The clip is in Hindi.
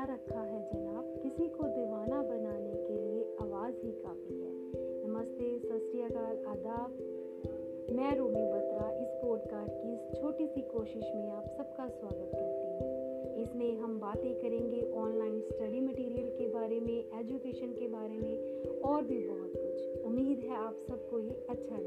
क्या रखा है जनाब? किसी को दीवाना बनाने के लिए आवाज़ ही काफ़ी है। नमस्ते सत्याकाल आदाब। मैं रूमी बत्रा इस पॉडकास्ट की इस छोटी सी कोशिश में आप सबका स्वागत करती हूँ। इसमें हम बातें करेंगे ऑनलाइन स्टडी मटेरियल के बारे में एजुकेशन के बारे में और भी बहुत कुछ। उम्मीद है आप सबको ये अच्छा